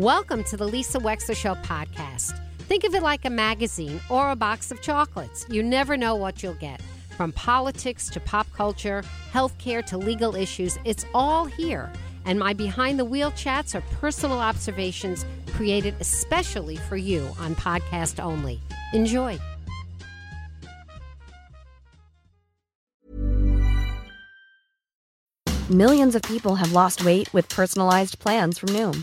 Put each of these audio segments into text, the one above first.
Welcome to the Lisa Wexler Show podcast. Think of it like a magazine or a box of chocolates. You never know what you'll get. From politics to pop culture, healthcare to legal issues, it's all here. And my behind the wheel chats are personal observations created especially for you on podcast only. Enjoy. Millions of people have lost weight with personalized plans from Noom,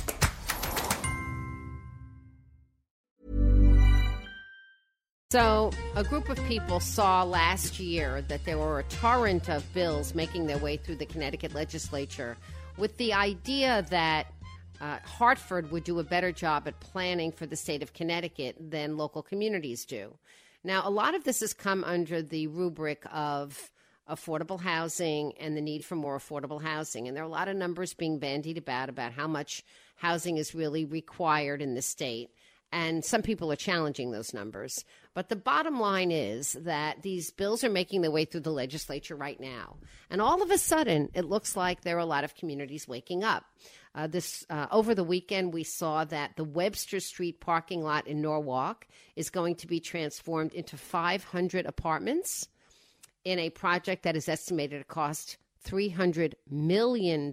So, a group of people saw last year that there were a torrent of bills making their way through the Connecticut legislature with the idea that uh, Hartford would do a better job at planning for the state of Connecticut than local communities do. Now, a lot of this has come under the rubric of affordable housing and the need for more affordable housing. And there are a lot of numbers being bandied about about how much housing is really required in the state. And some people are challenging those numbers. But the bottom line is that these bills are making their way through the legislature right now. And all of a sudden, it looks like there are a lot of communities waking up. Uh, this uh, over the weekend, we saw that the Webster Street parking lot in Norwalk is going to be transformed into 500 apartments in a project that is estimated to cost $300 million.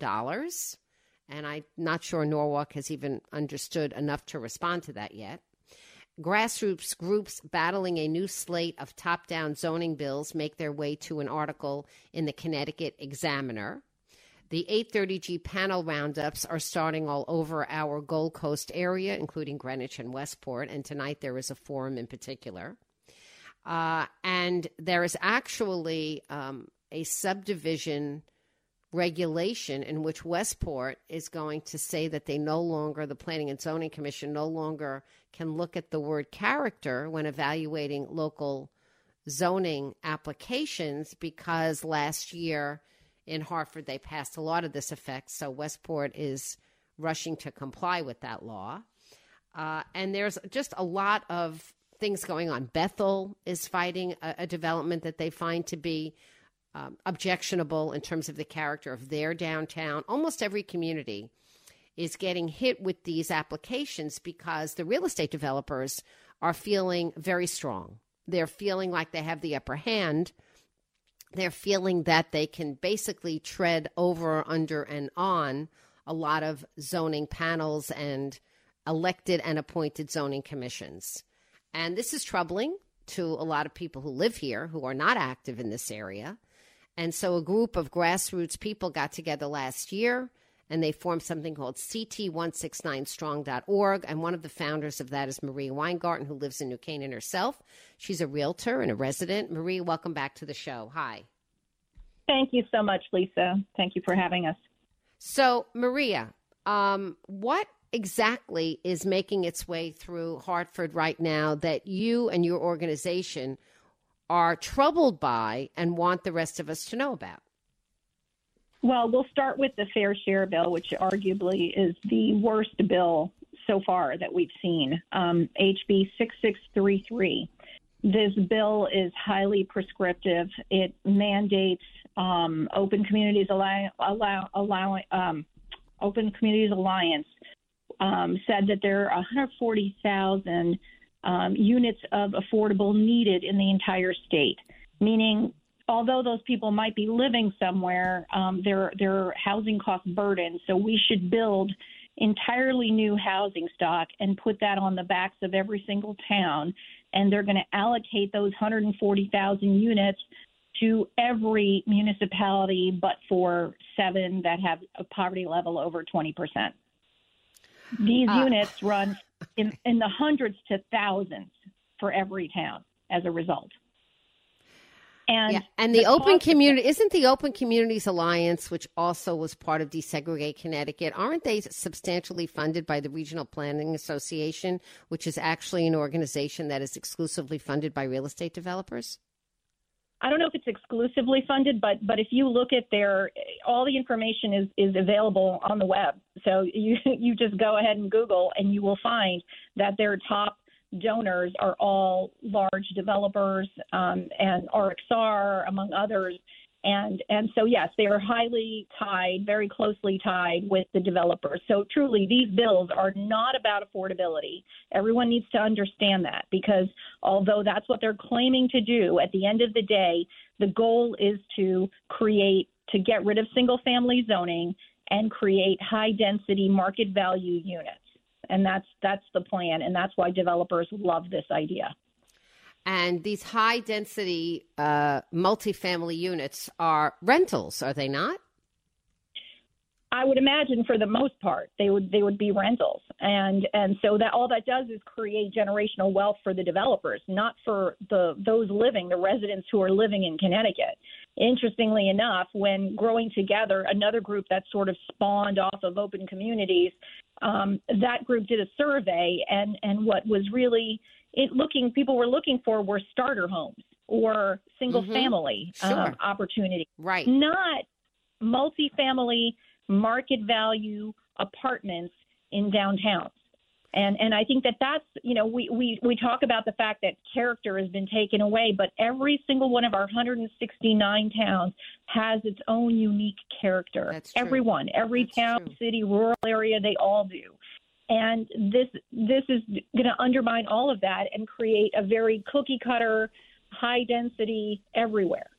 And I'm not sure Norwalk has even understood enough to respond to that yet. Grassroots groups battling a new slate of top down zoning bills make their way to an article in the Connecticut Examiner. The 830G panel roundups are starting all over our Gold Coast area, including Greenwich and Westport, and tonight there is a forum in particular. Uh, and there is actually um, a subdivision regulation in which Westport is going to say that they no longer, the Planning and Zoning Commission no longer can look at the word character when evaluating local zoning applications because last year in Hartford they passed a lot of this effect. So Westport is rushing to comply with that law. Uh, and there's just a lot of things going on. Bethel is fighting a, a development that they find to be um, objectionable in terms of the character of their downtown. Almost every community is getting hit with these applications because the real estate developers are feeling very strong. They're feeling like they have the upper hand. They're feeling that they can basically tread over, under, and on a lot of zoning panels and elected and appointed zoning commissions. And this is troubling to a lot of people who live here who are not active in this area. And so a group of grassroots people got together last year and they formed something called CT169strong.org. And one of the founders of that is Maria Weingarten, who lives in New Canaan herself. She's a realtor and a resident. Marie, welcome back to the show. Hi. Thank you so much, Lisa. Thank you for having us. So, Maria, um, what exactly is making its way through Hartford right now that you and your organization are troubled by and want the rest of us to know about? Well, we'll start with the Fair Share Bill, which arguably is the worst bill so far that we've seen, um, HB 6633. This bill is highly prescriptive. It mandates um, Open Communities allow, allow, um, Open Communities Alliance um, said that there are 140,000 um, units of affordable needed in the entire state, meaning although those people might be living somewhere, um, their their housing cost burden. So we should build entirely new housing stock and put that on the backs of every single town. And they're going to allocate those 140,000 units to every municipality but for seven that have a poverty level over 20%. These uh. units run in, in the hundreds to thousands for every town as a result. And, yeah. and the, the open community isn't the Open Communities Alliance, which also was part of Desegregate Connecticut. Aren't they substantially funded by the Regional Planning Association, which is actually an organization that is exclusively funded by real estate developers? I don't know if it's exclusively funded, but but if you look at their all the information is is available on the web. So you you just go ahead and Google and you will find that their top donors are all large developers um, and RXR, among others. And, and so, yes, they are highly tied, very closely tied with the developers. So, truly, these bills are not about affordability. Everyone needs to understand that because although that's what they're claiming to do, at the end of the day, the goal is to create, to get rid of single family zoning and create high density market value units and that's that's the plan, and that's why developers love this idea. And these high density uh, multifamily units are rentals, are they not? I would imagine for the most part they would they would be rentals, and and so that all that does is create generational wealth for the developers, not for the those living, the residents who are living in Connecticut. Interestingly enough, when growing together, another group that sort of spawned off of open communities um, that group did a survey, and and what was really it looking people were looking for were starter homes or single mm-hmm. family sure. um, opportunity, right? Not multifamily market value apartments in downtowns. And and I think that that's you know we we we talk about the fact that character has been taken away, but every single one of our 169 towns has its own unique character. That's true. Everyone, every that's town, true. city, rural area, they all do. And this this is going to undermine all of that and create a very cookie cutter, high density everywhere.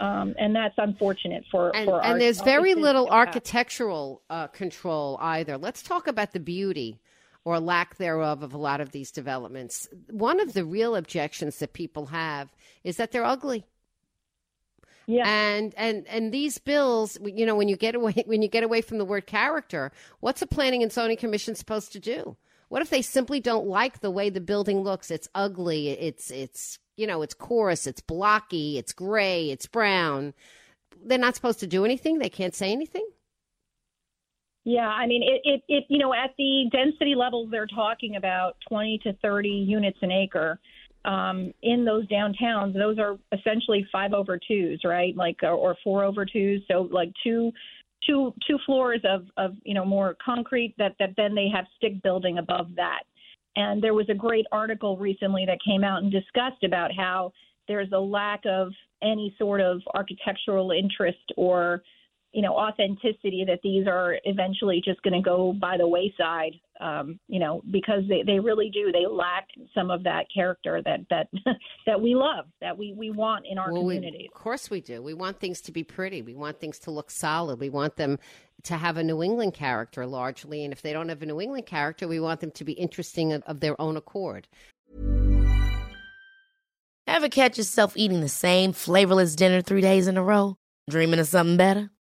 Um, and that's unfortunate for and, for and our, there's very little architectural uh, control either. Let's talk about the beauty or lack thereof of a lot of these developments. One of the real objections that people have is that they're ugly. Yeah. And and and these bills, you know, when you get away when you get away from the word character, what's a planning and zoning commission supposed to do? What if they simply don't like the way the building looks? It's ugly. It's it's you know, it's coarse, it's blocky, it's gray, it's brown. They're not supposed to do anything. They can't say anything. Yeah, I mean, it, it, it, you know, at the density levels they're talking about 20 to 30 units an acre um, in those downtowns. Those are essentially five over twos, right? Like, or, or four over twos. So, like two, two, two floors of, of, you know, more concrete that, that then they have stick building above that. And there was a great article recently that came out and discussed about how there's a lack of any sort of architectural interest or you know authenticity that these are eventually just going to go by the wayside um, you know because they, they really do. They lack some of that character that that that we love that we we want in our well, communities of course we do. We want things to be pretty. We want things to look solid. We want them to have a new england character largely and if they don't have a new england character we want them to be interesting of, of their own accord. Ever catch yourself eating the same flavorless dinner three days in a row? Dreaming of something better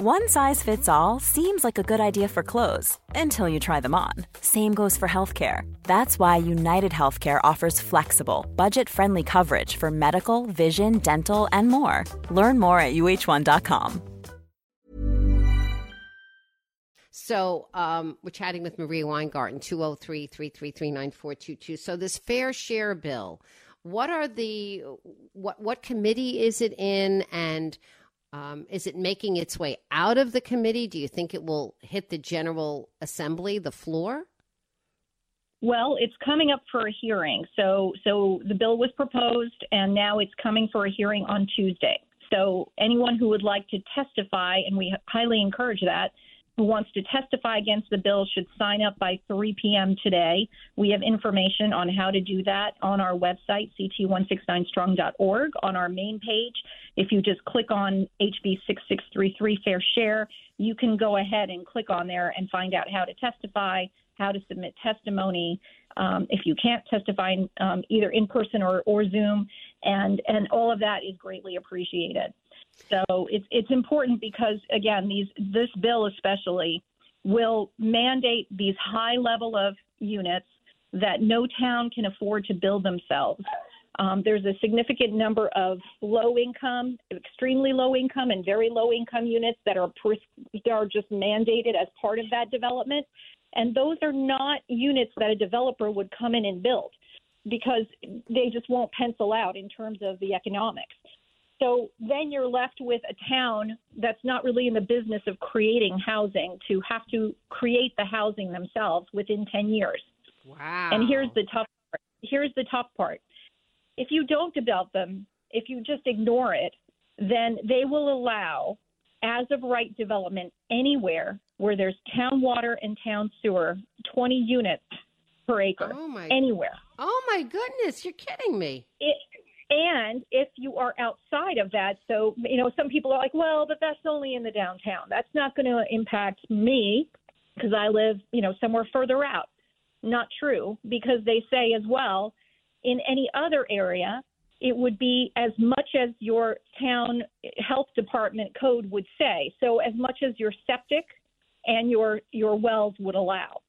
One size fits all seems like a good idea for clothes until you try them on. Same goes for healthcare. That's why United Healthcare offers flexible, budget friendly coverage for medical, vision, dental, and more. Learn more at uh1.com. So, um, we're chatting with Maria Weingarten, 203 333 9422. So, this fair share bill, what are the, what, what committee is it in? And um, is it making its way out of the committee? Do you think it will hit the General Assembly, the floor? Well, it's coming up for a hearing. So, so the bill was proposed, and now it's coming for a hearing on Tuesday. So, anyone who would like to testify, and we highly encourage that, who wants to testify against the bill should sign up by 3 p.m. today. We have information on how to do that on our website, ct169strong.org. On our main page, if you just click on HB 6633 Fair Share, you can go ahead and click on there and find out how to testify, how to submit testimony. Um, if you can't testify um, either in person or, or Zoom, and and all of that is greatly appreciated. So it's it's important because again, these this bill especially will mandate these high level of units that no town can afford to build themselves. Um, there's a significant number of low income, extremely low income, and very low income units that are are just mandated as part of that development, and those are not units that a developer would come in and build because they just won't pencil out in terms of the economics. So then you're left with a town that's not really in the business of creating housing to have to create the housing themselves within 10 years. Wow. And here's the tough part. Here's the tough part. If you don't develop them, if you just ignore it, then they will allow as of right development anywhere where there's town water and town sewer, 20 units per acre. Oh my anywhere. Oh my goodness, you're kidding me. It, and if you are outside of that, so, you know, some people are like, well, but that's only in the downtown. That's not going to impact me because I live, you know, somewhere further out. Not true, because they say as well, in any other area, it would be as much as your town health department code would say. So as much as your septic and your your wells would allow.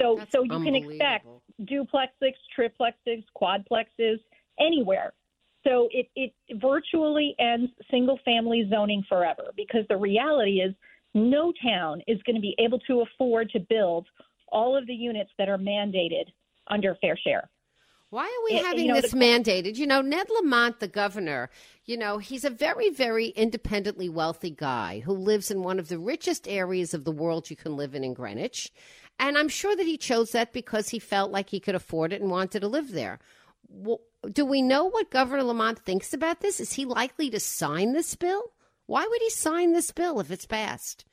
So That's so you can expect duplexes, triplexes, quadplexes, anywhere. So it, it virtually ends single family zoning forever because the reality is no town is going to be able to afford to build all of the units that are mandated under fair share. Why are we It- having you know, this the- mandated? You know, Ned Lamont, the governor, you know, he's a very, very independently wealthy guy who lives in one of the richest areas of the world you can live in in Greenwich. And I'm sure that he chose that because he felt like he could afford it and wanted to live there. Do we know what Governor Lamont thinks about this? Is he likely to sign this bill? Why would he sign this bill if it's passed?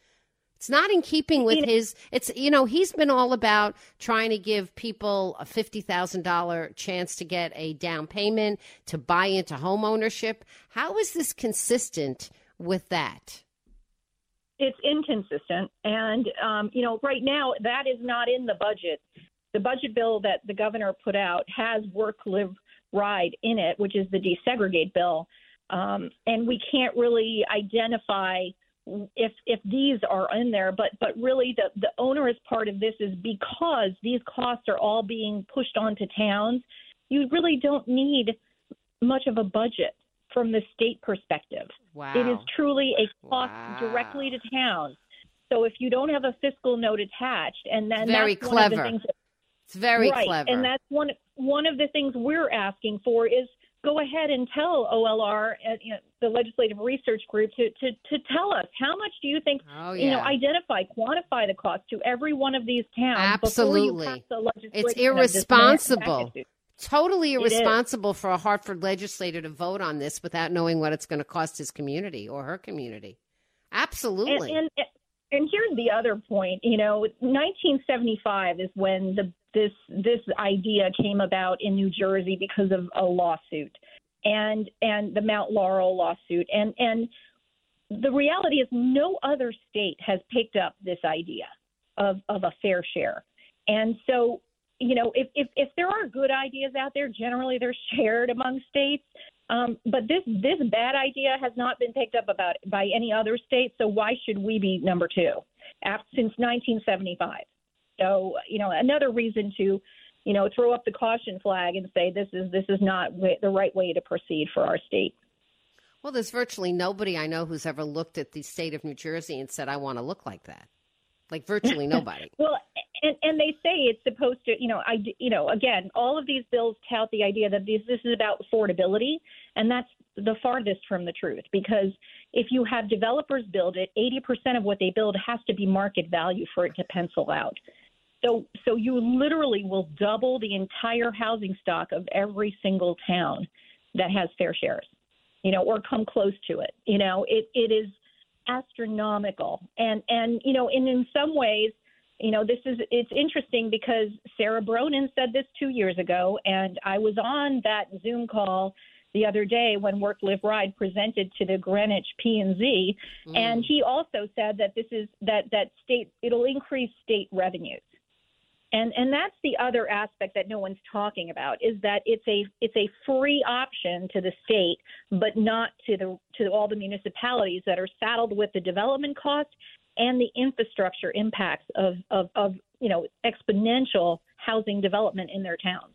It's not in keeping with his. It's you know he's been all about trying to give people a fifty thousand dollar chance to get a down payment to buy into home ownership. How is this consistent with that? It's inconsistent, and um, you know, right now that is not in the budget. The budget bill that the governor put out has work, live, ride in it, which is the desegregate bill, um, and we can't really identify if if these are in there. But but really, the the onerous part of this is because these costs are all being pushed onto towns. You really don't need much of a budget from the state perspective. Wow. It is truly a cost Wow. directly to towns. So if you don't have a fiscal note attached, and then Very that's one of the clever. things that- It's very right, clever. and that's one one of the things we're asking for is go ahead and tell OLR, uh, you know, the Legislative Research Group, to, to to tell us how much do you think oh you know identify quantify the cost to every one of these towns Absolutely. before you pass the It's irresponsible. totally irresponsible for a Hartford legislator to vote on this without knowing what it's going to cost his community or her community. Absolutely. And, and and here's the other point. You know, 1975 is when the this this idea came about in New Jersey because of a lawsuit, and and the Mount Laurel lawsuit, and and the reality is no other state has picked up this idea of of a fair share, and so you know if if, if there are good ideas out there, generally they're shared among states. Um, but this this bad idea has not been picked up about by any other state. So why should we be number two since 1975? So you know another reason to you know throw up the caution flag and say this is this is not the right way to proceed for our state. well, there's virtually nobody I know who's ever looked at the state of New Jersey and said, I want to look like that. Like virtually nobody. Well, and and they say it's supposed to, you know, I, you know, again, all of these bills tout the idea that this this is about affordability, and that's the farthest from the truth. Because if you have developers build it, eighty percent of what they build has to be market value for it to pencil out. So, so you literally will double the entire housing stock of every single town that has fair shares, you know, or come close to it. You know, it, it is astronomical. And and you know, and in some ways, you know, this is it's interesting because Sara Bronin said this two years ago, and I was on that Zoom call the other day when Work Live Ride presented to the Greenwich P and Z, mm. and he also said that this is that that state it'll increase state revenues. And and that's the other aspect that no one's talking about is that it's a it's a free option to the state, but not to the to all the municipalities that are saddled with the development cost and the infrastructure impacts of of, of you know exponential housing development in their towns.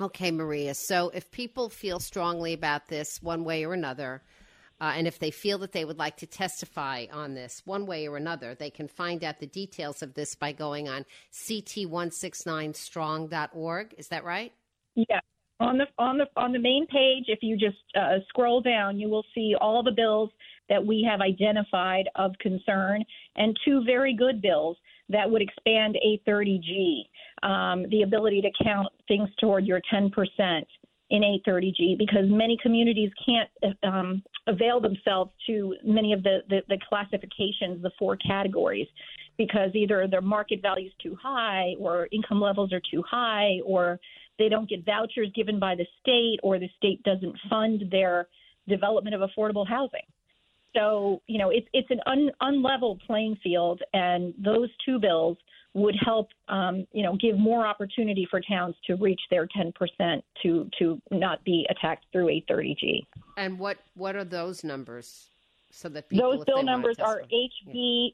Okay, Maria. So if people feel strongly about this one way or another, uh, and if they feel that they would like to testify on this one way or another, they can find out the details of this by going on ct169strong.org. Is that right? Yeah. On the on the on the main page, if you just uh, scroll down, you will see all the bills that we have identified of concern, and two very good bills that would expand 830G, um, the ability to count things toward your 10% in 830G because many communities can't um, avail themselves to many of the, the, the, classifications, the four categories, because either their market value is too high or income levels are too high or they don't get vouchers given by the state or the state doesn't fund their development of affordable housing. So, you know, it's, it's an un, unlevel playing field, and those two bills – would help, um, you know, give more opportunity for towns to reach their 10% to to not be attacked through 830G. And what what are those numbers? So that people, those bill numbers are HB yeah.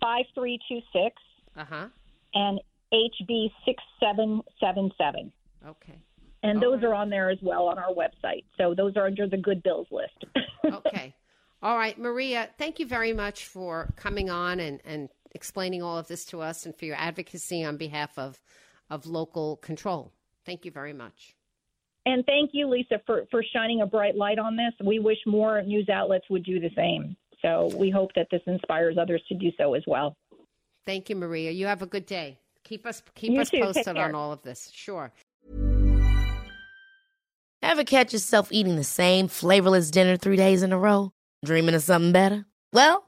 5326 uh-huh. and HB 6777. Okay. And All those right. are on there as well on our website. So those are under the good bills list. okay. All right, Maria, thank you very much for coming on and, and explaining all of this to us and for your advocacy on behalf of, of local control. Thank you very much. And thank you, Lisa, for, for shining a bright light on this. We wish more news outlets would do the same. So we hope that this inspires others to do so as well. Thank you, Maria. You have a good day. Keep us keep you us too. posted on all of this. Sure. Ever catch yourself eating the same flavorless dinner three days in a row? Dreaming of something better? Well,